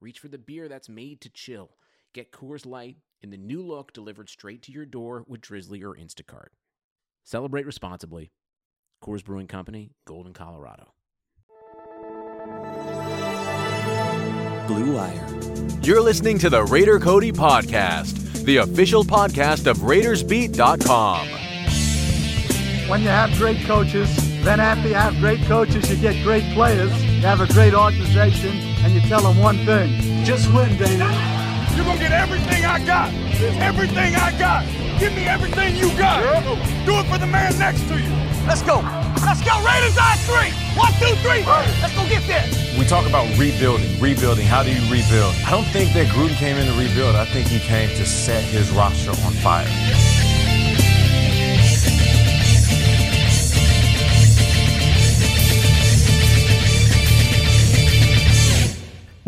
reach for the beer that's made to chill. Get Coors Light in the new look delivered straight to your door with Drizzly or Instacart. Celebrate responsibly. Coors Brewing Company, Golden, Colorado. Blue Wire. You're listening to the Raider Cody Podcast, the official podcast of RaidersBeat.com. When you have great coaches, then after you have great coaches, you get great players, you have a great organization, and you tell them one thing just win, baby. You're gonna get everything I got. Everything I got. Give me everything you got. Do it for the man next to you. Let's go. Let's go. Raiders on three. One, two, three. Let's go get there. We talk about rebuilding, rebuilding. How do you rebuild? I don't think that Gruden came in to rebuild. I think he came to set his roster on fire.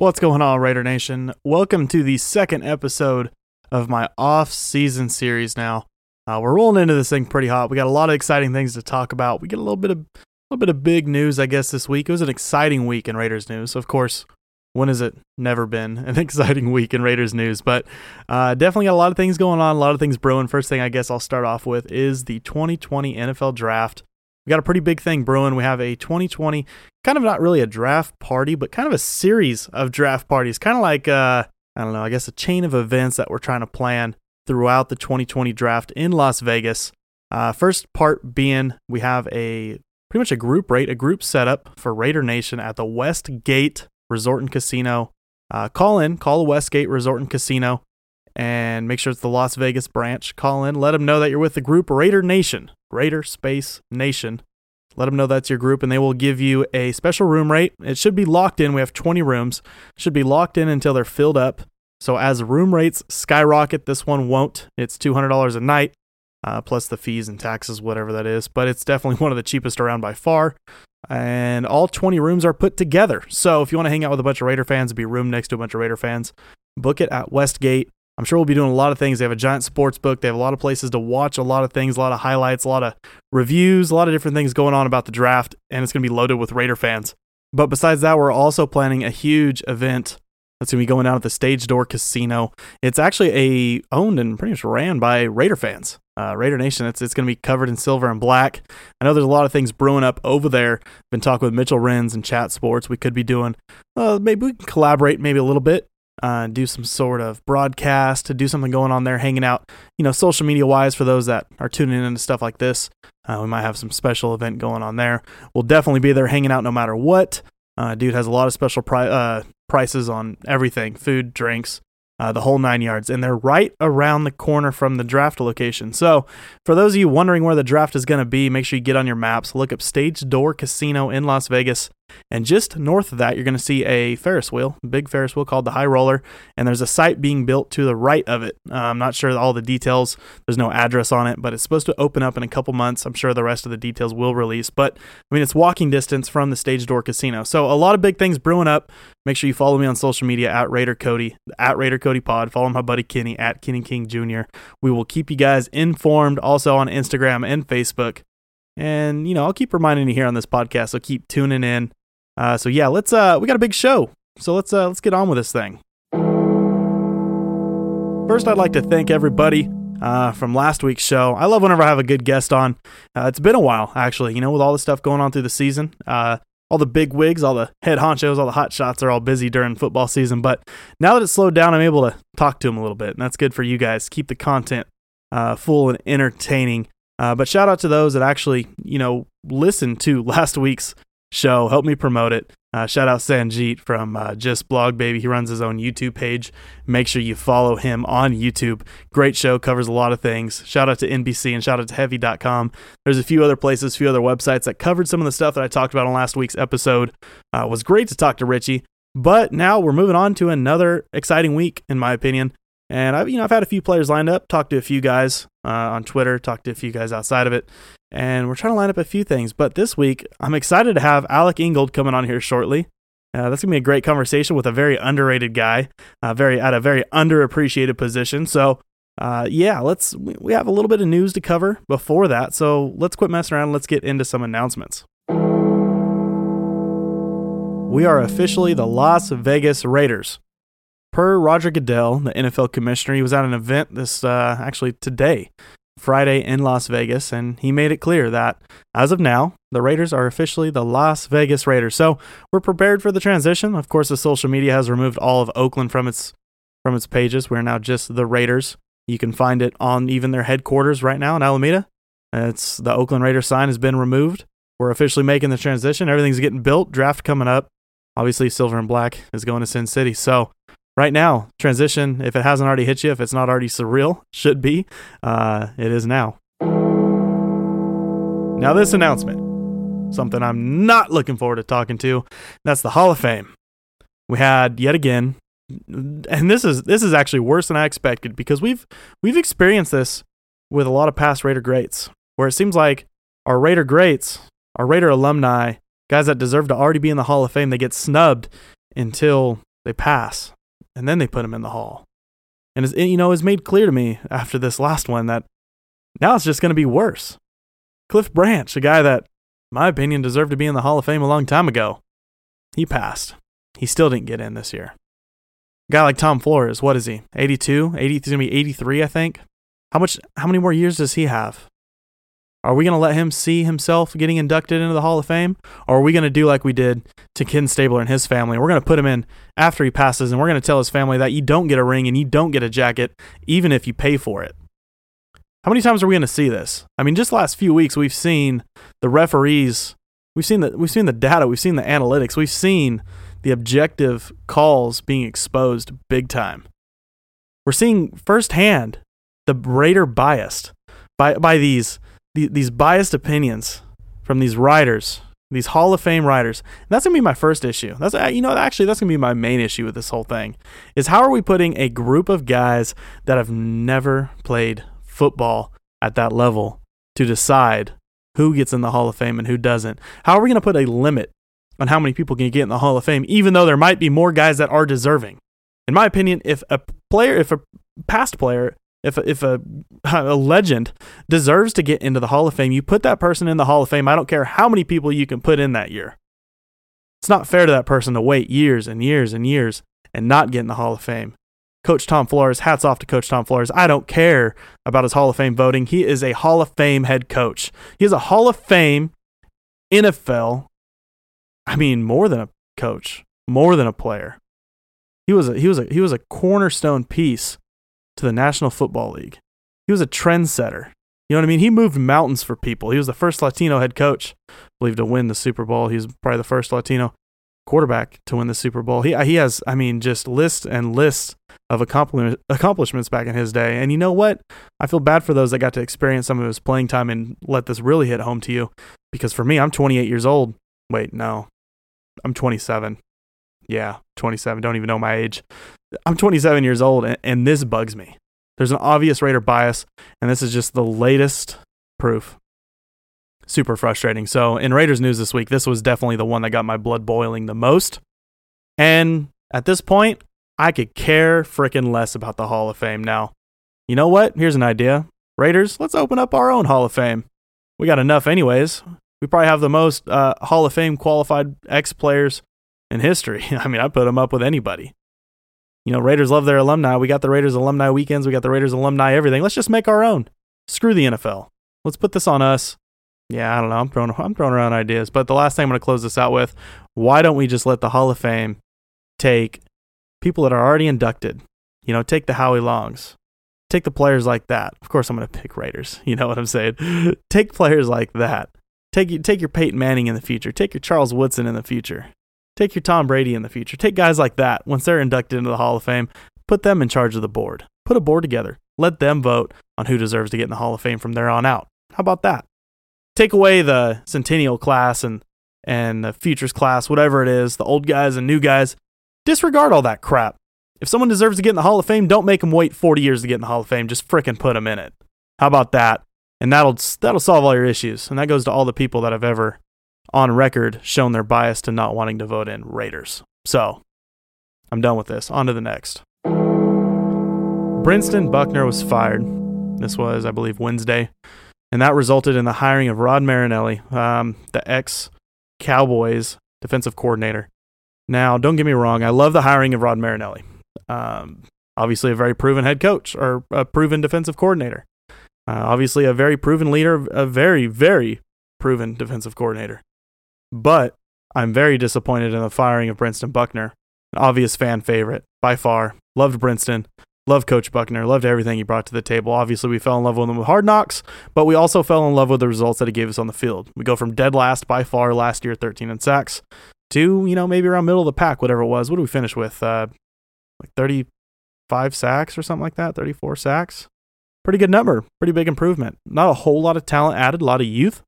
What's going on, Raider Nation? Welcome to the second episode of my off-season series. Now, uh, we're rolling into this thing pretty hot. We got a lot of exciting things to talk about. We get a little bit of a little bit of big news, I guess, this week. It was an exciting week in Raiders news. Of course, when has it never been an exciting week in Raiders news? But uh, definitely got a lot of things going on, a lot of things brewing. First thing I guess I'll start off with is the 2020 NFL Draft. We got a pretty big thing brewing. We have a 2020, kind of not really a draft party, but kind of a series of draft parties, kind of like, uh, I don't know, I guess a chain of events that we're trying to plan throughout the 2020 draft in Las Vegas. Uh, first part being we have a pretty much a group rate, a group setup for Raider Nation at the Westgate Resort and Casino. Uh, call in, call the Westgate Resort and Casino, and make sure it's the Las Vegas branch. Call in, let them know that you're with the group Raider Nation, Raider Space Nation. Let them know that's your group, and they will give you a special room rate. It should be locked in. We have 20 rooms. Should be locked in until they're filled up. So as room rates skyrocket, this one won't. It's $200 a night, uh, plus the fees and taxes, whatever that is. But it's definitely one of the cheapest around by far. And all 20 rooms are put together. So if you want to hang out with a bunch of Raider fans, be room next to a bunch of Raider fans, book it at Westgate. I'm sure we'll be doing a lot of things. They have a giant sports book. They have a lot of places to watch, a lot of things, a lot of highlights, a lot of reviews, a lot of different things going on about the draft, and it's going to be loaded with Raider fans. But besides that, we're also planning a huge event that's going to be going down at the Stage Door Casino. It's actually a owned and pretty much ran by Raider fans. Uh, Raider Nation. It's it's going to be covered in silver and black. I know there's a lot of things brewing up over there. Been talking with Mitchell Renz and Chat Sports. We could be doing. Uh, maybe we can collaborate maybe a little bit uh, do some sort of broadcast, to do something going on there, hanging out, you know, social media wise for those that are tuning in into stuff like this. Uh, we might have some special event going on there. We'll definitely be there hanging out no matter what. Uh, dude has a lot of special pri- uh, prices on everything food, drinks, uh, the whole nine yards. And they're right around the corner from the draft location. So, for those of you wondering where the draft is going to be, make sure you get on your maps, look up Stage Door Casino in Las Vegas. And just north of that, you're going to see a Ferris wheel, big Ferris wheel called the High Roller. And there's a site being built to the right of it. Uh, I'm not sure all the details. There's no address on it, but it's supposed to open up in a couple months. I'm sure the rest of the details will release. But I mean, it's walking distance from the Stage Door Casino. So a lot of big things brewing up. Make sure you follow me on social media at Raider Cody, at Raider Cody Pod. Follow my buddy Kenny at Kenny King Jr. We will keep you guys informed also on Instagram and Facebook. And, you know, I'll keep reminding you here on this podcast. So keep tuning in. Uh, so yeah, let's uh we got a big show. So let's uh let's get on with this thing. First, I'd like to thank everybody uh, from last week's show. I love whenever I have a good guest on. Uh, it's been a while, actually, you know, with all the stuff going on through the season. Uh, all the big wigs, all the head honchos, all the hot shots are all busy during football season. But now that it's slowed down, I'm able to talk to them a little bit, and that's good for you guys. Keep the content uh, full and entertaining. Uh, but shout out to those that actually, you know, listened to last week's show. Help me promote it. Uh, shout out Sanjeet from uh, Just Blog Baby. He runs his own YouTube page. Make sure you follow him on YouTube. Great show, covers a lot of things. Shout out to NBC and shout out to Heavy.com. There's a few other places, a few other websites that covered some of the stuff that I talked about on last week's episode. Uh, was great to talk to Richie. But now we're moving on to another exciting week, in my opinion. And I've you know I've had a few players lined up, talked to a few guys uh, on Twitter, talked to a few guys outside of it, and we're trying to line up a few things. But this week, I'm excited to have Alec Ingold coming on here shortly. Uh, that's gonna be a great conversation with a very underrated guy, uh, very at a very underappreciated position. So, uh, yeah, let's we have a little bit of news to cover before that. So let's quit messing around. Let's get into some announcements. We are officially the Las Vegas Raiders. Per Roger Goodell, the NFL commissioner, he was at an event this uh, actually today, Friday in Las Vegas, and he made it clear that as of now, the Raiders are officially the Las Vegas Raiders. So we're prepared for the transition. Of course, the social media has removed all of Oakland from its from its pages. We're now just the Raiders. You can find it on even their headquarters right now in Alameda. It's the Oakland Raiders sign has been removed. We're officially making the transition. Everything's getting built. Draft coming up. Obviously, silver and black is going to Sin City. So right now, transition, if it hasn't already hit you, if it's not already surreal, should be, uh, it is now. Now, this announcement, something I'm not looking forward to talking to, that's the Hall of Fame. We had yet again, and this is this is actually worse than I expected because we've we've experienced this with a lot of past Raider greats, where it seems like our Raider greats, our Raider alumni, guys that deserve to already be in the Hall of Fame, they get snubbed until they pass, and then they put him in the Hall. And it's, you know, it's made clear to me after this last one that now it's just going to be worse. Cliff Branch, a guy that, in my opinion, deserved to be in the Hall of Fame a long time ago, he passed. He still didn't get in this year. A guy like Tom Flores, what is he? 82? 80, he's going to be 83, I think. How much? How many more years does he have? Are we going to let him see himself getting inducted into the Hall of Fame? Or are we going to do like we did to Ken Stabler and his family? We're going to put him in after he passes, and we're going to tell his family that you don't get a ring and you don't get a jacket, even if you pay for it. How many times are we going to see this? I mean, just last few weeks, we've seen the referees, we've seen the, we've seen the data, we've seen the analytics, we've seen the objective calls being exposed big time. We're seeing firsthand the Raider biased by, by these the, these biased opinions from these writers, these Hall of Fame writers. That's gonna be my first issue. That's uh, you know actually that's gonna be my main issue with this whole thing. Is how are we putting a group of guys that have never played football at that level to decide who gets in the Hall of Fame and who doesn't? How are we gonna put a limit on how many people can get in the Hall of Fame, even though there might be more guys that are deserving? In my opinion, if a player, if a past player if if a a legend deserves to get into the Hall of Fame, you put that person in the Hall of Fame. I don't care how many people you can put in that year. It's not fair to that person to wait years and years and years and not get in the Hall of Fame. Coach Tom Flores, hats off to Coach Tom Flores. I don't care about his Hall of Fame voting. He is a Hall of Fame head coach. He is a Hall of Fame NFL. I mean, more than a coach, more than a player. He was a, he was a, he was a cornerstone piece to the National Football League. He was a trendsetter. You know what I mean? He moved mountains for people. He was the first Latino head coach, I believe, to win the Super Bowl. He was probably the first Latino quarterback to win the Super Bowl. He he has, I mean, just lists and lists of accomplishments back in his day. And you know what? I feel bad for those that got to experience some of his playing time and let this really hit home to you. Because for me, I'm 28 years old. Wait, no, I'm 27. Yeah, 27. Don't even know my age. I'm 27 years old, and, and this bugs me. There's an obvious Raider bias, and this is just the latest proof. Super frustrating. So, in Raiders news this week, this was definitely the one that got my blood boiling the most. And at this point, I could care freaking less about the Hall of Fame now. You know what? Here's an idea. Raiders, let's open up our own Hall of Fame. We got enough, anyways. We probably have the most uh, Hall of Fame qualified ex players in history. I mean, I put them up with anybody. You know, Raiders love their alumni. We got the Raiders alumni weekends. We got the Raiders alumni everything. Let's just make our own. Screw the NFL. Let's put this on us. Yeah, I don't know. I'm throwing I'm throwing around ideas. But the last thing I'm going to close this out with, why don't we just let the Hall of Fame take people that are already inducted? You know, take the Howie Longs. Take the players like that. Of course, I'm going to pick Raiders. You know what I'm saying? take players like that. Take take your Peyton Manning in the future. Take your Charles Woodson in the future. Take your Tom Brady in the future. Take guys like that once they're inducted into the Hall of Fame, put them in charge of the board. Put a board together. Let them vote on who deserves to get in the Hall of Fame from there on out. How about that? Take away the Centennial class and and the Futures class, whatever it is, the old guys and new guys. disregard all that crap. If someone deserves to get in the Hall of Fame, don't make them wait 40 years to get in the Hall of Fame. Just fricking put them in it. How about that? And that'll that'll solve all your issues. And that goes to all the people that have ever on record shown their bias to not wanting to vote in Raiders. So, I'm done with this. On to the next. Brentson Buckner was fired. This was, I believe, Wednesday. And that resulted in the hiring of Rod Marinelli, um, the ex Cowboys defensive coordinator. Now, don't get me wrong, I love the hiring of Rod Marinelli. Um, obviously, a very proven head coach or a proven defensive coordinator. Uh, obviously, a very proven leader, a very, very proven defensive coordinator. But I'm very disappointed in the firing of Brentson Buckner, an obvious fan favorite by far. Loved Brentson, loved Coach Buckner, loved everything he brought to the table. Obviously, we fell in love with him with hard knocks, but we also fell in love with the results that he gave us on the field. We go from dead last by far last year, 13 in sacks, to, you know, maybe around middle of the pack, whatever it was. What do we finish with? Uh, like 35 sacks or something like that, 34 sacks. Pretty good number, pretty big improvement. Not a whole lot of talent added, a lot of youth.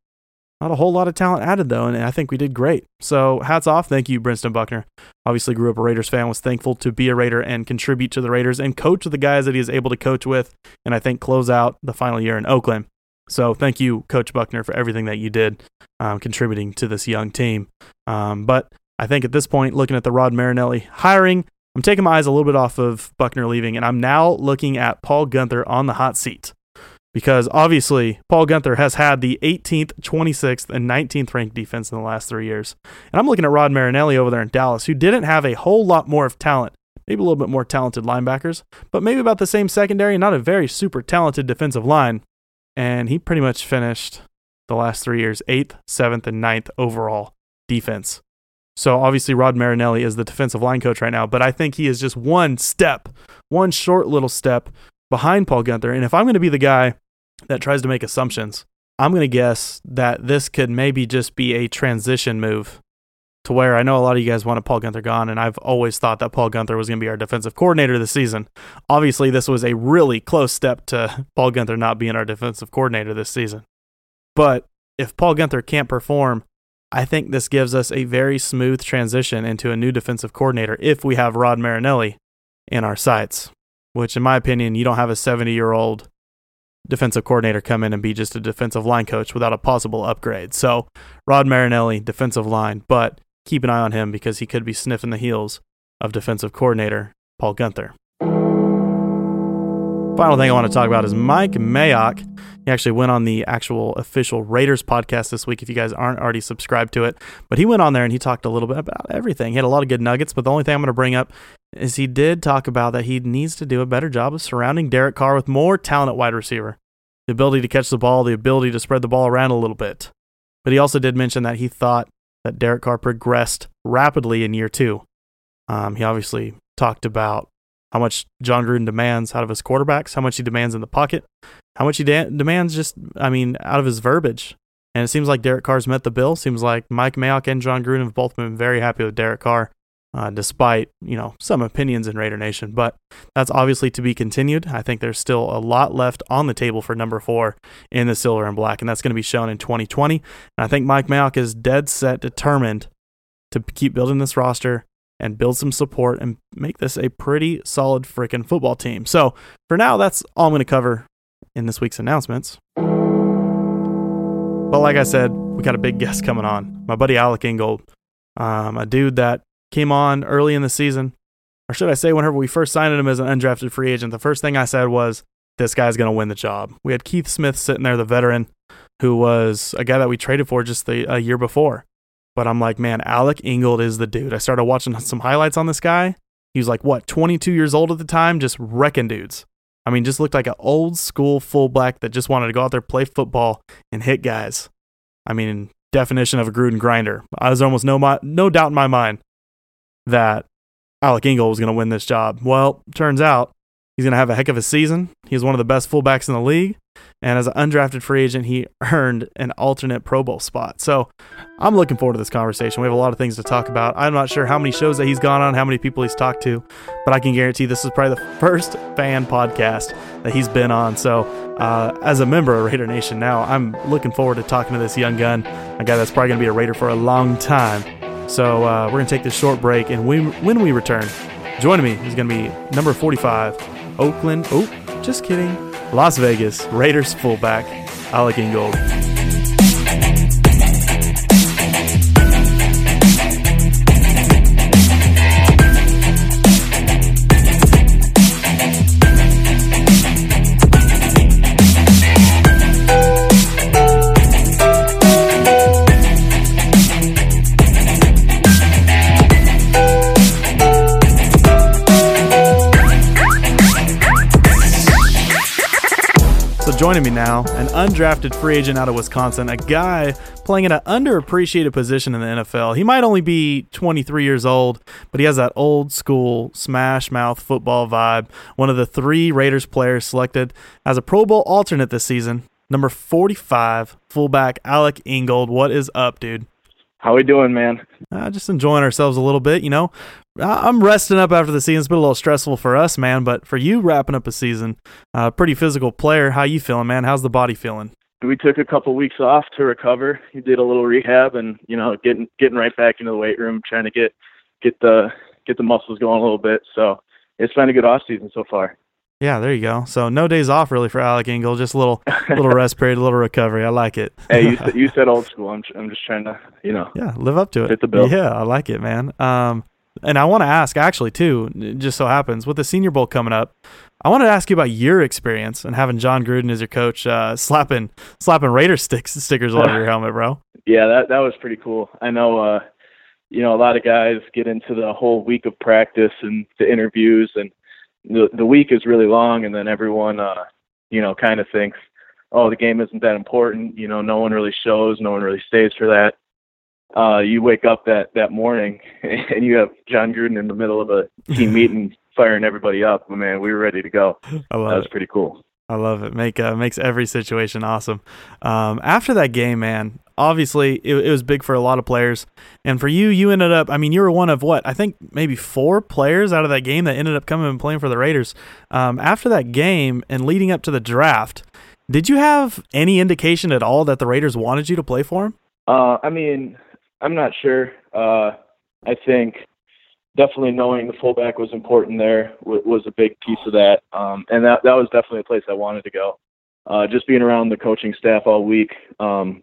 Not a whole lot of talent added though, and I think we did great. So hats off, thank you, Brentson Buckner. Obviously, grew up a Raiders fan, was thankful to be a Raider and contribute to the Raiders and coach the guys that he is able to coach with, and I think close out the final year in Oakland. So thank you, Coach Buckner, for everything that you did, um, contributing to this young team. Um, but I think at this point, looking at the Rod Marinelli hiring, I'm taking my eyes a little bit off of Buckner leaving, and I'm now looking at Paul Guenther on the hot seat because obviously Paul Guenther has had the 18th, 26th, and 19th ranked defense in the last three years. And I'm looking at Rod Marinelli over there in Dallas, who didn't have a whole lot more of talent, maybe a little bit more talented linebackers, but maybe about the same secondary, not a very super talented defensive line. And he pretty much finished the last three years eighth, seventh, and ninth overall defense. So obviously Rod Marinelli is the defensive line coach right now, but I think he is just one step, one short little step behind Paul Guenther. And if I'm going to be the guy that tries to make assumptions. I'm going to guess that this could maybe just be a transition move to where I know a lot of you guys wanted Paul Guenther gone, and I've always thought that Paul Guenther was going to be our defensive coordinator this season. Obviously, this was a really close step to Paul Guenther not being our defensive coordinator this season. But if Paul Guenther can't perform, I think this gives us a very smooth transition into a new defensive coordinator if we have Rod Marinelli in our sights, which, in my opinion, you don't have a 70 year old defensive coordinator come in and be just a defensive line coach without a possible upgrade. So, Rod Marinelli, defensive line, but keep an eye on him because he could be sniffing the heels of defensive coordinator Paul Guenther. Final thing I want to talk about is Mike Mayock. He actually went on the actual official Raiders podcast this week if you guys aren't already subscribed to it. But he went on there and he talked a little bit about everything. He had a lot of good nuggets, but the only thing I'm going to bring up is he did talk about that he needs to do a better job of surrounding Derek Carr with more talent at wide receiver. The ability to catch the ball, the ability to spread the ball around a little bit. But he also did mention that he thought that Derek Carr progressed rapidly in year two. Um, he obviously talked about how much Jon Gruden demands out of his quarterbacks, how much he demands in the pocket, how much he de- demands just, I mean, out of his verbiage. And it seems like Derek Carr's met the bill. Seems like Mike Mayock and Jon Gruden have both been very happy with Derek Carr uh, despite you know some opinions in Raider Nation. But that's obviously to be continued. I think there's still a lot left on the table for number four in the silver and black, and that's going to be shown in 2020. And I think Mike Mayock is dead set determined to keep building this roster and build some support and make this a pretty solid freaking football team. So for now, that's all I'm going to cover in this week's announcements. But like I said, we got a big guest coming on. My buddy Alec Ingold, um, a dude that came on early in the season, or should I say, whenever we first signed him as an undrafted free agent, the first thing I said was, this guy's going to win the job. We had Keith Smith sitting there, the veteran, who was a guy that we traded for just the, a year before. But I'm like, man, Alec Ingold is the dude. I started watching some highlights on this guy. He was like, what, 22 years old at the time, just wrecking dudes. I mean, just looked like an old school fullback that just wanted to go out there, play football, and hit guys. I mean, definition of a Gruden grinder. I was almost no, my, no doubt in my mind that Alec Ingold was going to win this job. Well, turns out he's going to have a heck of a season. He's one of the best fullbacks in the league. And as an undrafted free agent, he earned an alternate Pro Bowl spot. So I'm looking forward to this conversation. We have a lot of things to talk about. I'm not sure how many shows that he's gone on, how many people he's talked to, but I can guarantee this is probably the first fan podcast that he's been on. So uh, as a member of Raider Nation now, I'm looking forward to talking to this young gun, a guy that's probably going to be a Raider for a long time. So uh, we're going to take this short break, and we, when we return, joining me is going to be number 45, Oakland. Oh, just kidding. Las Vegas Raiders fullback, Alec Ingold. Now, an undrafted free agent out of Wisconsin, a guy playing in an underappreciated position in the NFL. He might only be 23 years old, but he has that old school smash mouth football vibe. One of the three Raiders players selected as a Pro Bowl alternate this season. Number 45, fullback Alec Ingold. What is up, dude? How are we doing, man? Uh, just enjoying ourselves a little bit, you know. I'm resting up after the season. It's been a little stressful for us, man, but for you wrapping up a season, uh, pretty physical player. How you feeling, man? How's the body feeling? We took a couple weeks off to recover. You did a little rehab, and you know, getting getting right back into the weight room, trying to get get the get the muscles going a little bit. So it's been a good off season so far. Yeah, there you go. So no days off really for Alec Ingold. Just a little little rest period, a little recovery. I like it. Hey, you said, you said old school. I'm I'm just trying to you know. yeah, live up to it. Fit the bill. Yeah, I like it, man. Um, and I want to ask actually too. it Just so happens with the Senior Bowl coming up, I wanted to ask you about your experience and having Jon Gruden as your coach, uh, slapping slapping Raider sticks stickers all over your helmet, bro. Yeah, that that was pretty cool. I know, uh, you know, a lot of guys get into the whole week of practice and the interviews, and the the week is really long, and then everyone, uh, you know, kind of thinks, oh, the game isn't that important. You know, no one really shows, no one really stays for that. Uh, you wake up that that morning and you have Jon Gruden in the middle of a team meeting, firing everybody up. Man, we were ready to go. I That love was it. pretty cool. I love it. Make uh, makes every situation awesome. Um, after that game, man, obviously it, it was big for a lot of players, and for you, you ended up. I mean, you were one of what I think maybe four players out of that game that ended up coming and playing for the Raiders. Um, after that game and leading up to the draft, did you have any indication at all that the Raiders wanted you to play for them? Uh, I mean, I'm not sure. Uh, I think definitely knowing the fullback was important there w- was a big piece of that, um, and that that was definitely a place I wanted to go. Uh, just being around the coaching staff all week, um,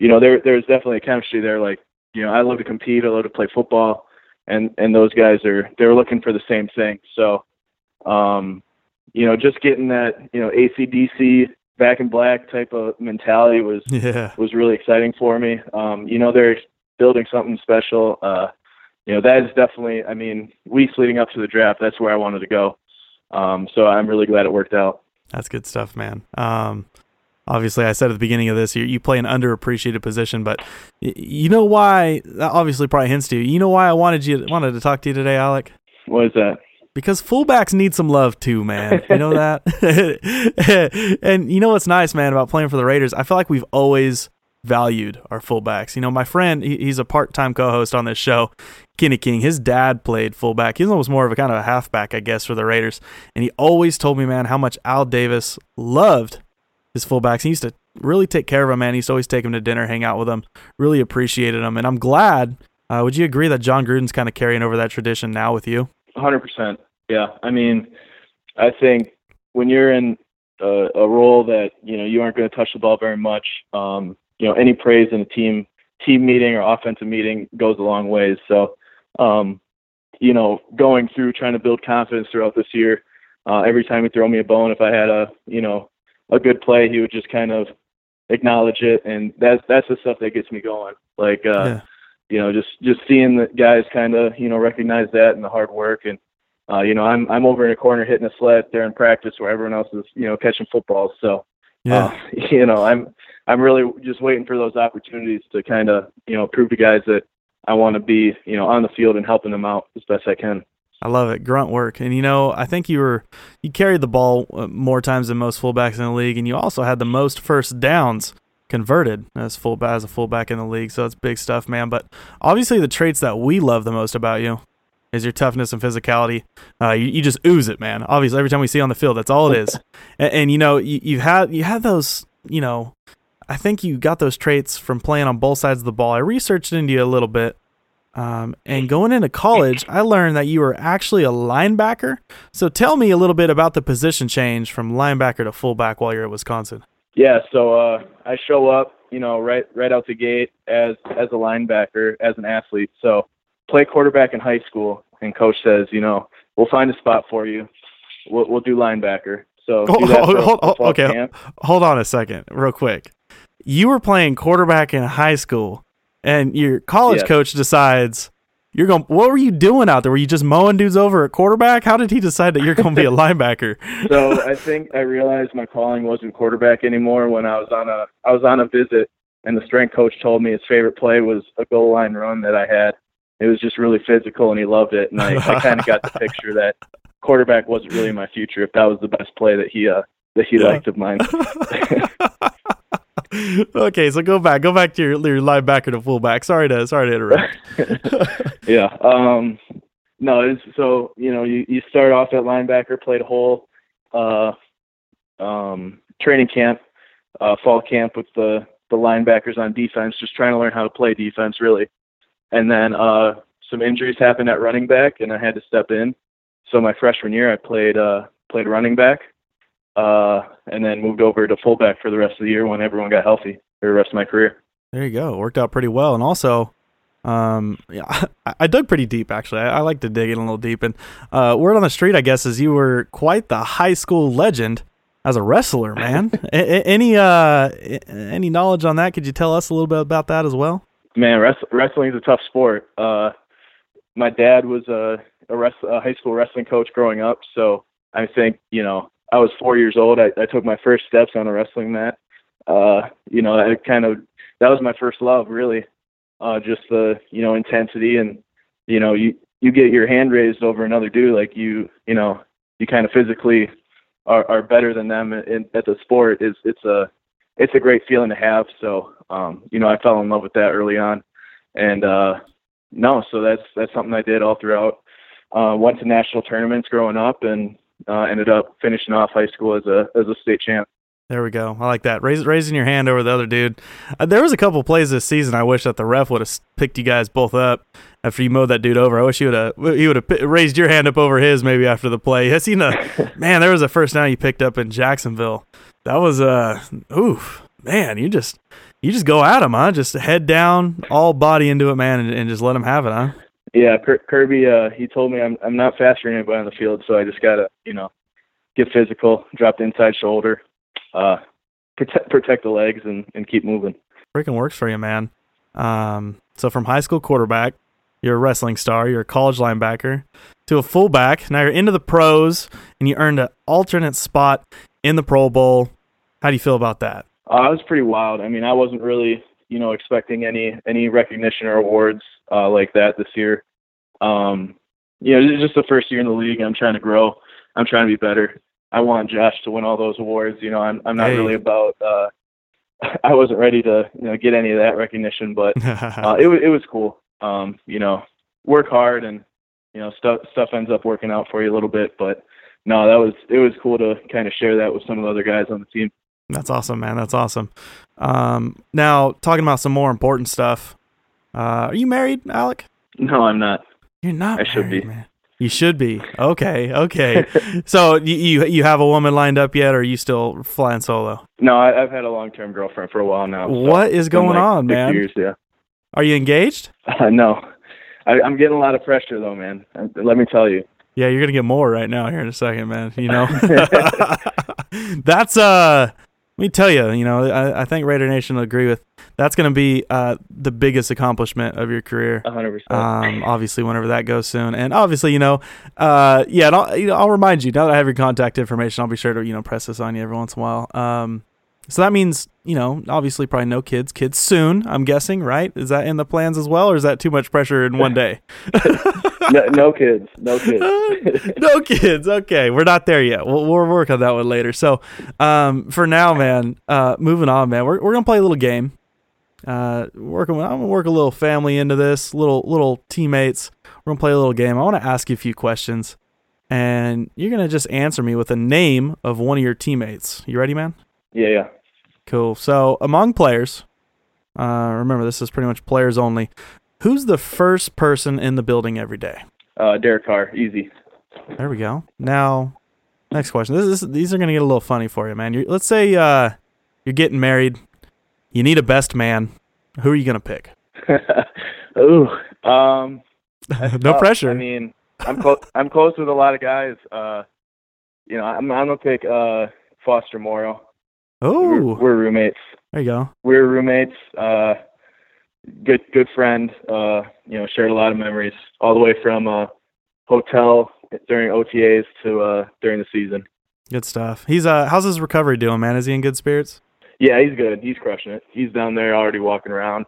you know, there there's definitely a chemistry there. Like, you know, I love to compete, I love to play football, and and those guys are they're looking for the same thing. So, um, you know, just getting that you know ACDC back in black type of mentality was Yeah, was really exciting for me. Um, you know, they're building something special. Uh, you know, that is definitely, I mean, weeks leading up to the draft, that's where I wanted to go. Um, so I'm really glad it worked out. that's good stuff, man. Um, obviously, I said at the beginning of this, you, you play an underappreciated position, but y- you know why? That obviously probably hints to you. You know why I wanted you wanted to talk to you today, Alec? What is that? Because fullbacks need some love too, man. You know that? and you know what's nice, man, about playing for the Raiders? I feel like we've always valued our fullbacks. You know, my friend, he, he's a part time co host on this show, Kenny King. His dad played fullback. He's almost more of a kind of a halfback, I guess, for the Raiders. And he always told me, man, how much Al Davis loved his fullbacks. He used to really take care of him, man. He used to always take him to dinner, hang out with him, really appreciated him. And I'm glad. Uh, would you agree that Jon Gruden's kind of carrying over that tradition now with you? 100%. Yeah. I mean, I think when you're in a, a role that, you know, you aren't going to touch the ball very much, um, you know, any praise in a team team meeting or offensive meeting goes a long ways. So, um, you know, going through trying to build confidence throughout this year, uh, every time he'd throw me a bone, if I had a, you know, a good play, he would just kind of acknowledge it. And that's, that's the stuff that gets me going. Like, uh, Yeah. you know, just, just seeing the guys kind of, you know, recognize that and the hard work. And, uh, you know, I'm, I'm over in a corner hitting a sled there in practice where everyone else is, you know, catching footballs. So, Yeah. uh, you know, I'm, I'm really just waiting for those opportunities to kind of, you know, prove to guys that I want to be, you know, on the field and helping them out as best I can. I love it. Grunt work. And you know, I think you were you carried the ball uh, more times than most fullbacks in the league and you also had the most first downs converted as full as a fullback in the league. So it's big stuff, man. But obviously the traits that we love the most about you is your toughness and physicality. Uh, you, you just ooze it, man. Obviously every time we see you on the field, that's all it is. and, and you know, you, you had you had those, you know, I think you got those traits from playing on both sides of the ball. I researched into you a little bit. Um, and going into college, I learned that you were actually a linebacker. So tell me a little bit about the position change from linebacker to fullback while you're at Wisconsin. Yeah, so uh, I show up, you know, right right out the gate as as a linebacker, as an athlete. So play quarterback in high school, and coach says, you know, we'll find a spot for you. We'll, we'll do linebacker. So do that hold, for hold, hold, okay, camp. hold on a second, real quick. You were playing quarterback in high school, and your college Yes. coach decides you're going. What were you doing out there? Were you just mowing dudes over at quarterback? How did he decide that you're going to be a linebacker? so I think I realized my calling wasn't quarterback anymore when I was on a I was on a visit and the strength coach told me his favorite play was a goal line run that I had. It was just really physical and he loved it and I, I kinda got the picture that quarterback wasn't really my future if that was the best play that he uh that he Yeah. liked of mine. okay, so go back, go back to your, your linebacker to fullback. Sorry to sorry to interrupt. yeah. Um no, it's so you know, you, you start off at linebacker, played a whole uh um training camp, uh fall camp with the the linebackers on defense, just trying to learn how to play defense really. And then uh some injuries happened at running back and I had to step in. So my freshman year I played uh played running back. Uh and then moved over to fullback for the rest of the year when everyone got healthy for the rest of my career. There you go. Worked out pretty well. And also, um, yeah, I, I dug pretty deep actually. I, I like to dig in a little deep. And uh, word on the street, I guess, is you were quite the high school legend as a wrestler, man. a- a- any uh, any knowledge on that? Could you tell us a little bit about that as well? Man, wrest- wrestling is a tough sport. Uh, my dad was a, a, wrest- a high school wrestling coach growing up, so I think you know I was four years old. I, I took my first steps on a wrestling mat. Uh, you know, I kind of that was my first love, really. Uh, just the you know intensity and you know you you get your hand raised over another dude like you you know you kind of physically are, are better than them in, at the sport. Is it's a it's a great feeling to have. So um, you know I fell in love with that early on, and uh, no, so that's that's something I did all throughout. Uh, went to national tournaments growing up, and uh, ended up finishing off high school as a as a state champ. There we go. I like that. Raise, raising your hand over the other dude. Uh, there was a couple plays this season. I wish that the ref would have picked you guys both up after you mowed that dude over. I wish you would have you would have raised your hand up over his maybe after the play. I seen the man. There was a first down you picked up in Jacksonville. That was uh oof man. You just you just go at him, huh? Just head down, all body into it, man, and, and just let him have it, huh? Yeah, Kir- Kirby. Uh, he told me I'm I'm not faster than anybody on the field, so I just gotta you know get physical, drop the inside shoulder, uh, protect protect the legs, and and keep moving. freaking works for you, man. Um, so from high school quarterback, you're a wrestling star, you're a college linebacker, to a fullback. Now you're into the pros, and you earned an alternate spot in the Pro Bowl. How do you feel about that? Uh, it was pretty wild. I mean, I wasn't really, you know, expecting any any recognition or awards uh, like that this year. Um, you know, is just the first year in the league. I'm trying to grow. I'm trying to be better. I want Josh to win all those awards. You know, I'm I'm not Hey. really about. Uh, I wasn't ready to you know get any of that recognition, but uh, it was it was cool. Um, you know, work hard and you know stuff stuff ends up working out for you a little bit, but no, that was it was cool to kind of share that with some of the other guys on the team. That's awesome, man. That's awesome. Um, now talking about some more important stuff. Uh, are you married, Alec? No, I'm not. You're not. I should be. Man. You should be. Okay. Okay. so you, you you have a woman lined up yet, or are you still flying solo? No, I, I've had a long term girlfriend for a while now. so What is going like on, man? Years, yeah. Are you engaged? Uh, no, I, I'm getting a lot of pressure though, man. Uh, Let me tell you. Yeah, you're gonna get more right now here in a second, man. You know, that's uh. Let me tell you, you know, I, I think Raider Nation will agree with that's going to be uh, the biggest accomplishment of your career. 100. percent Um, obviously, whenever that goes soon, and obviously, you know, uh, yeah, and I'll, you know, I'll remind you now that I have your contact information. I'll be sure to you know press this on you every once in a while. Um, so that means you know, obviously, probably no kids. Kids soon, I'm guessing, right? Is that in the plans as well, or is that too much pressure in one day? no, no kids. No kids. no kids. Okay, we're not there yet. We'll, we'll work on that one later. So, um, for now, man, uh, moving on, man. We're we're gonna play a little game. Uh, working. I'm gonna work a little family into this. Little little teammates. We're gonna play a little game. I want to ask you a few questions, and you're gonna just answer me with a name of one of your teammates. You ready, man? yeah, yeah. Cool. So among players, uh, remember this is pretty much players only. Who's the first person in the building every day? Uh, Derek Carr, easy. There we go. Now, next question. This is these are gonna get a little funny for you, man. You're, let's say uh, you're getting married. You need a best man. Who are you gonna pick? Ooh, um, no tough. pressure. I mean, I'm close. I'm close with a lot of guys. Uh, you know, I'm I'm gonna pick uh Foster Moreau. We're, oh, we're roommates. there you go. We're roommates. Uh, good good friend. Uh, you know, shared a lot of memories all the way from uh hotel during OTAs to uh during the season. Good stuff. He's uh, how's his recovery doing, man? Is he in good spirits? Yeah, he's good. He's crushing it. He's down there already walking around,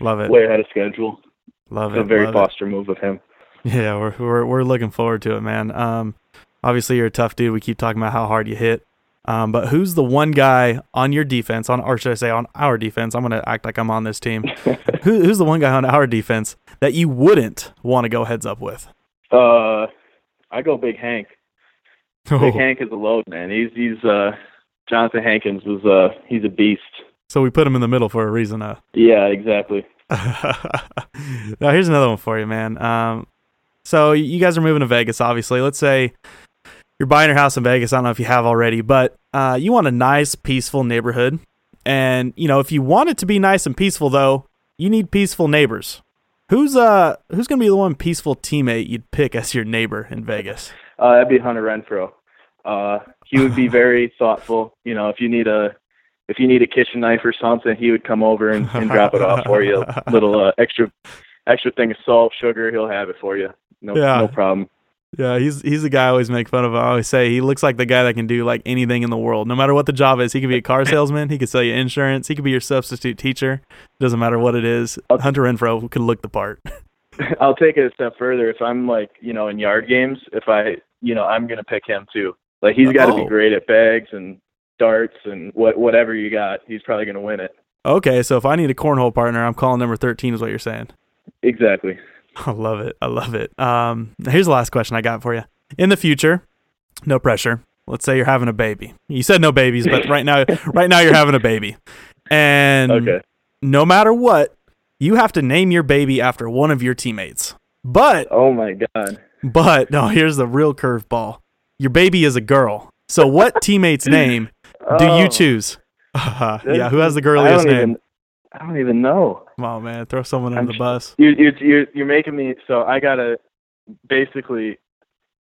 Love it. way ahead of schedule. Love It's it. a very love it. Foster move of him. Yeah, we're, we're we're looking forward to it, man. Um, obviously you're a tough dude. We keep talking about how hard you hit. Um, but who's the one guy on your defense, on or should I say on our defense? I'm gonna act like I'm on this team. Who, who's the one guy on our defense that you wouldn't want to go heads up with? Uh, I go Big Hank. Oh. Big Hank is a load, man. He's he's uh Jonathan Hankins was uh he's a beast. So we put him in the middle for a reason. Uh. Yeah, exactly. now here's another one for you, man. Um, so you guys are moving to Vegas, obviously. Let's say you're buying your house in Vegas. I don't know if you have already, but uh, you want a nice, peaceful neighborhood. And you know, if you want it to be nice and peaceful, though, you need peaceful neighbors. Who's uh who's gonna be the one peaceful teammate you'd pick as your neighbor in Vegas? Uh, that'd be Hunter Renfrow. Uh, he would be very thoughtful. You know, if you need a if you need a kitchen knife or something, he would come over and, and drop it off for you. A little uh, extra extra thing of salt, sugar, he'll have it for you. No Yeah. no problem. Yeah, he's he's the guy I always make fun of. I always say he looks like the guy that can do like anything in the world, no matter what the job is. He could be a car salesman. He could sell you insurance. He could be your substitute teacher. Doesn't matter what it is. Hunter Renfrow could look the part. I'll take it a step further. If I'm like, you know, in yard games, if I, you know, I'm gonna pick him too. Like he's got to Oh. be great at bags and darts and what whatever you got. He's probably gonna win it. Okay, so if I need a cornhole partner, I'm calling number thirteen. Is what you're saying? Exactly. I love it. I love it. Um, here's the last question I got for you. In the future, no pressure. Let's say you're having a baby. You said no babies, but right now, right now you're having a baby, and Okay. no matter what, you have to name your baby after one of your teammates. But Oh my god. but no, here's the real curveball. Your baby is a girl. So what teammate's name do you Oh. choose? yeah, who has the I girliest don't name? Even, I don't even know. Come on, man, throw someone I'm under the bus. You you you're you're making me so I gotta basically.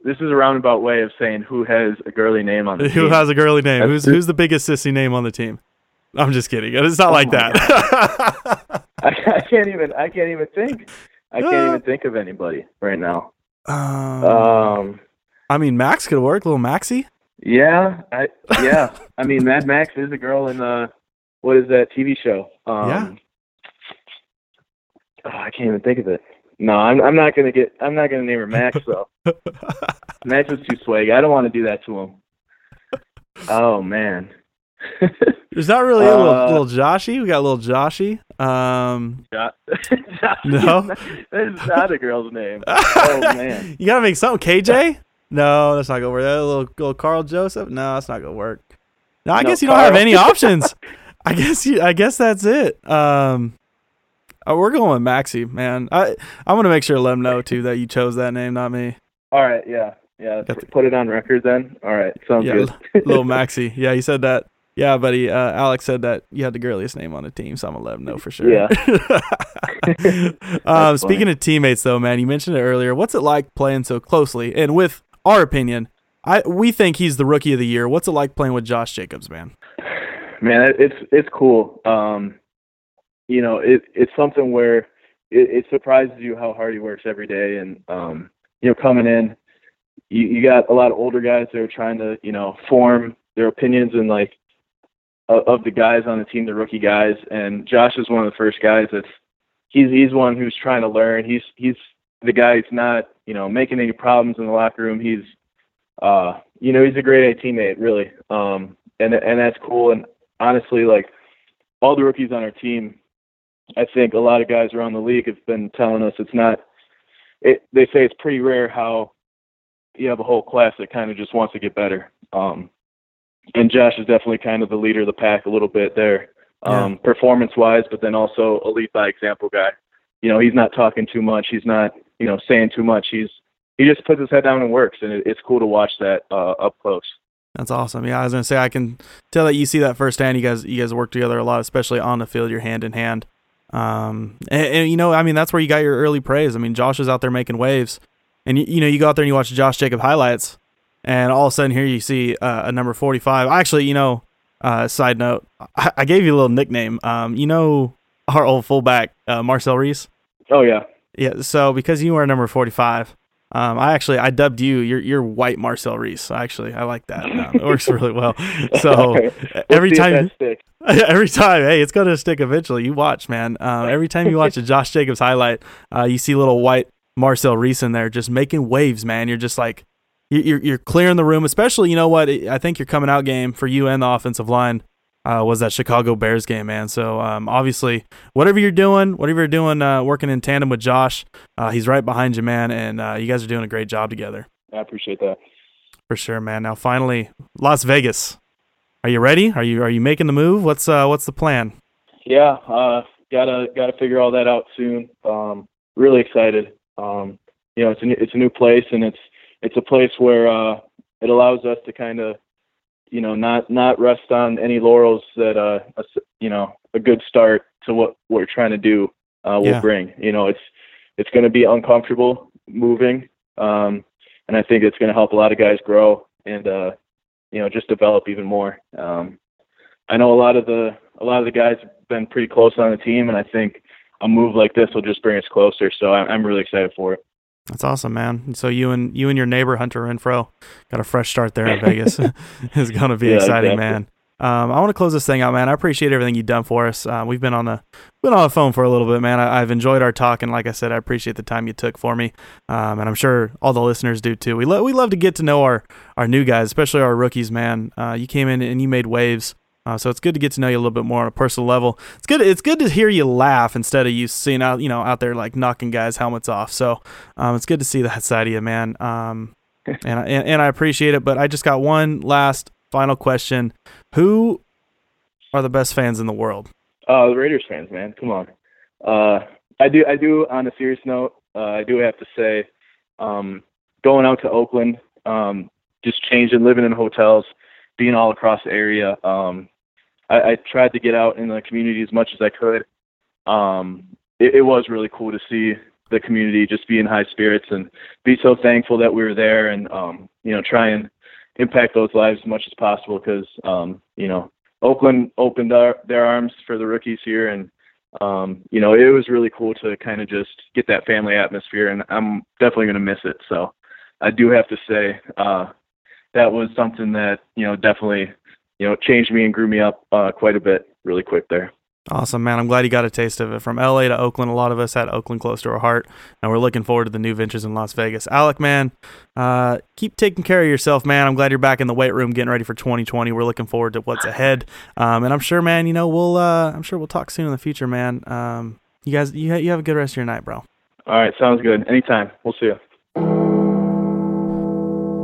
This is a roundabout way of saying who has a girly name on the team. Who team. has a girly name? That's Who's it. who's the biggest sissy name on the team? I'm just kidding. It's not Oh like that. I, I can't even I can't even think. I can't even think of anybody right now. um, Um. I mean, Max could work. Little Maxie. Yeah, I yeah. I mean, Mad Max is a girl in the what is that TV show? Um, Yeah. Oh, I can't even think of it. No, I'm I'm not gonna get. I'm not gonna name her Max though. Max is too swag. I don't want to do that to him. Oh man. There's not really a little, Uh, little Joshy. We got a little Joshy. Um, Jo- No? that is not a girl's name. Oh man. you gotta make something. KJ? No, that's not gonna work. That little, little Karl Joseph? No, that's not gonna work. No, I No, guess you don't have any options. I guess you. I guess that's it. Um, uh, we're going with Maxi, man. I I'm gonna make sure to let him know too that you chose that name, not me. All right. Yeah. Yeah. The- Put it on record then. All right. Sounds Yeah, good. little Maxi, Yeah, he said that. Yeah, buddy. Uh, Alex said that you had the girliest name on the team, so I'm gonna let him know for sure. Yeah. um, speaking of teammates, though, man, you mentioned it earlier. What's it like playing so closely? And with our opinion, I we think he's the rookie of the year. What's it like playing with Josh Jacobs, man? man it- it's it's cool um you know it it's something where it, it surprises you how hard he works every day. And um you know coming in you you got a lot of older guys that are trying to you know form their opinions and like of, of the guys on the team the rookie guys. And Josh is one of the first guys that's he's he's one who's trying to learn. He's he's the guy who's not you know making any problems in the locker room. He's uh you know he's a great A teammate really. Um and and that's cool. And honestly, like all the rookies on our team, I think a lot of guys around the league have been telling us it's not. It they say it's pretty rare how you have a whole class that kind of just wants to get better. Um, and Josh is definitely kind of the leader of the pack a little bit there, um, performance wise, but then also a lead by example guy. you know, he's not talking too much. He's not, you know, saying too much. He's he just puts his head down and works, and it, it's cool to watch that uh, up close. That's awesome. Yeah, I was gonna say I can tell that you see that firsthand. You guys, you guys work together a lot, especially on the field. You're hand in hand. Um, and, and, you know, I mean, that's where you got your early praise. I mean, Josh is out there making waves, and you, you know, you go out there and you watch Josh Jacob highlights, and all of a sudden here you see uh, a number 45. Actually, you know, uh, side note, I, I, gave you a little nickname. Um, you know, our old fullback uh, Marcel Reese. Oh yeah. Yeah. So because you are number 45, um, I actually I dubbed you you're you're white Marcel Reese. Actually, I like that. Um, it works really well. So every time, every time, hey, it's gonna stick eventually. You watch, man. Uh, every time you watch a Josh Jacobs highlight, uh, you see little white Marcel Reese in there just making waves, man. You're just like you're you're clearing the room. Especially, you know what? I think your coming out game for you and the offensive line uh, was that Chicago Bears game, man. So um, obviously, whatever you're doing, whatever you're doing, uh, working in tandem with Josh, uh, he's right behind you, man, and uh, you guys are doing a great job together. I appreciate that. For sure, man. Now, finally, Las Vegas. Are you ready? Are you are you making the move? What's uh what's the plan? Yeah, uh, gotta gotta figure all that out soon. Um, really excited. Um, you know, it's a it's a new place, and it's it's a place where uh, it allows us to kind of you know, not not rest on any laurels that uh, a, you know, a good start to what we're trying to do uh, will yeah. bring. You know, it's it's going to be uncomfortable moving, um, and I think it's going to help a lot of guys grow and uh, you know just develop even more. Um, I know a lot of the a lot of the guys have been pretty close on the team, and I think a move like this will just bring us closer. So I'm really excited for it. That's awesome, man. So you and you and your neighbor Hunter Renfrow got a fresh start there in Vegas. it's gonna be yeah, exciting, exactly. man. Um, I want to close this thing out, man. I appreciate everything you've done for us. Uh, we've been on the been on the phone for a little bit, man. I, have enjoyed our talk, and like I said, I appreciate the time you took for me, um, and I'm sure all the listeners do too. We lo- we love to get to know our our new guys, especially our rookies, man. Uh, you came in and you made waves. Uh, so it's good to get to know you a little bit more on a personal level. It's good. It's good to hear you laugh instead of you seeing out, you know, out there like knocking guys' helmets off. So um, it's good to see that side of you, man. Um, and, I, and, and I appreciate it. But I just got one last final question: Who are the best fans in the world? Uh, the Raiders fans, man. Come on. Uh, I do. I do. On a serious note, uh, I do have to say, um, going out to Oakland, um, just changing, living in hotels, being all across the area. Um, I, I tried to get out in the community as much as I could. Um, it, it was really cool to see the community just be in high spirits and be so thankful that we were there and um, you know try and impact those lives as much as possible because um, you know Oakland opened our, their arms for the rookies here and um, you know it was really cool to kind of just get that family atmosphere and I'm definitely going to miss it so I do have to say uh, that was something that you know definitely you know, changed me and grew me up uh, quite a bit really quick there. Awesome, man. I'm glad you got a taste of it. From LA to Oakland, a lot of us had Oakland close to our heart, and we're looking forward to the new ventures in Las Vegas. Alec, man, uh, keep taking care of yourself, man. I'm glad you're back in the weight room getting ready for 2020. We're looking forward to what's ahead. Um, and I'm sure, man, you know, we'll, uh, I'm sure we'll talk soon in the future, man. Um, you guys, you, ha- you have a good rest of your night, bro. All right, sounds good. Anytime. We'll see you.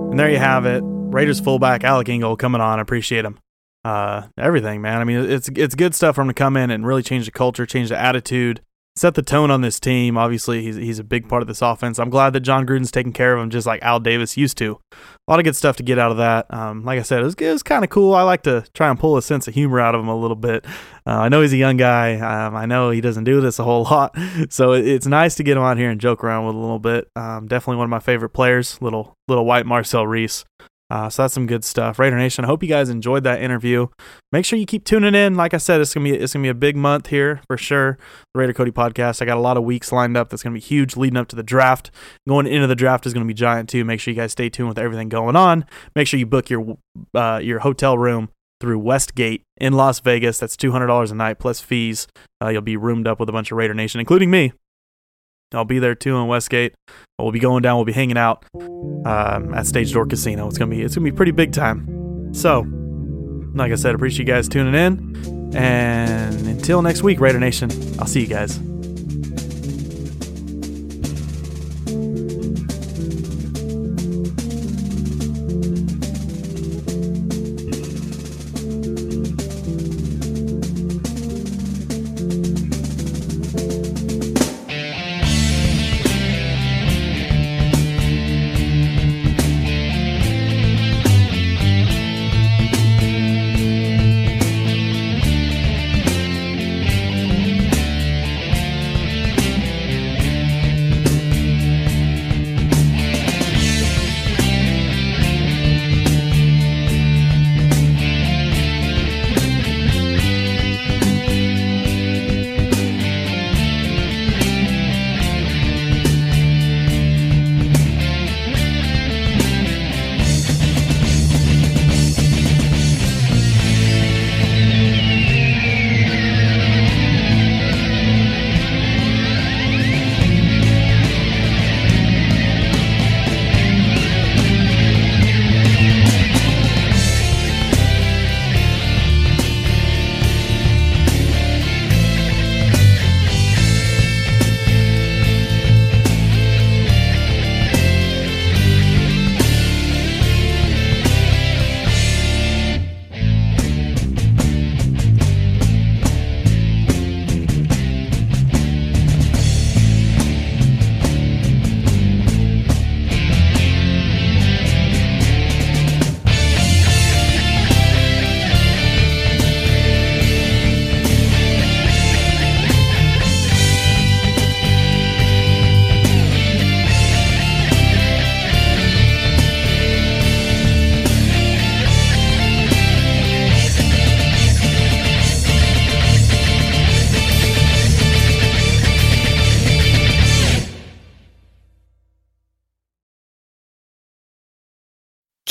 And there you have it. Raiders fullback Alec Ingold coming on. I appreciate him uh, everything, man. I mean, it's it's good stuff for him to come in and really change the culture, change the attitude, set the tone on this team. Obviously, he's he's a big part of this offense. I'm glad that Jon Gruden's taking care of him just like Al Davis used to. A lot of good stuff to get out of that. Um, like I said, it was, was kind of cool. I like to try and pull a sense of humor out of him a little bit. Uh, I know he's a young guy. Um, I know he doesn't do this a whole lot, so it, it's nice to get him out here and joke around with a little bit. Um, definitely one of my favorite players, little little white Marcel Reese. Uh, so that's some good stuff. Raider Nation, I hope you guys enjoyed that interview. Make sure you keep tuning in. Like I said, it's gonna be it's gonna be a big month here for sure. The Raider Cody podcast. I got a lot of weeks lined up. That's gonna be huge leading up to the draft. Going into the draft is gonna be giant too. Make sure you guys stay tuned with everything going on. Make sure you book your uh, your hotel room through Westgate in Las Vegas. That's two hundred dollars a night plus fees. Uh, you'll be roomed up with a bunch of Raider Nation, including me. I'll be there too in Westgate. We'll be going down. We'll be hanging out um, at Stage Door Casino. It's gonna be it's gonna be pretty big time. So, like I said, appreciate you guys tuning in. And until next week, Raider Nation, I'll see you guys.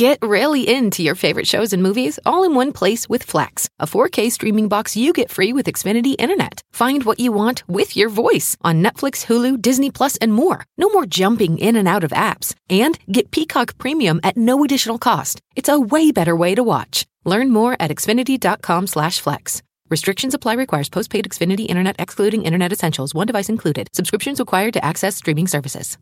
Get really into your favorite shows and movies all in one place with Flex, a 4K streaming box you get free with Xfinity Internet. Find what you want with your voice on Netflix, Hulu, Disney Plus, and more. No more jumping in and out of apps. And get Peacock Premium at no additional cost. It's a way better way to watch. Learn more at xfinity.com slash flex. Restrictions apply requires postpaid Xfinity Internet excluding Internet Essentials. One device included. Subscriptions required to access streaming services.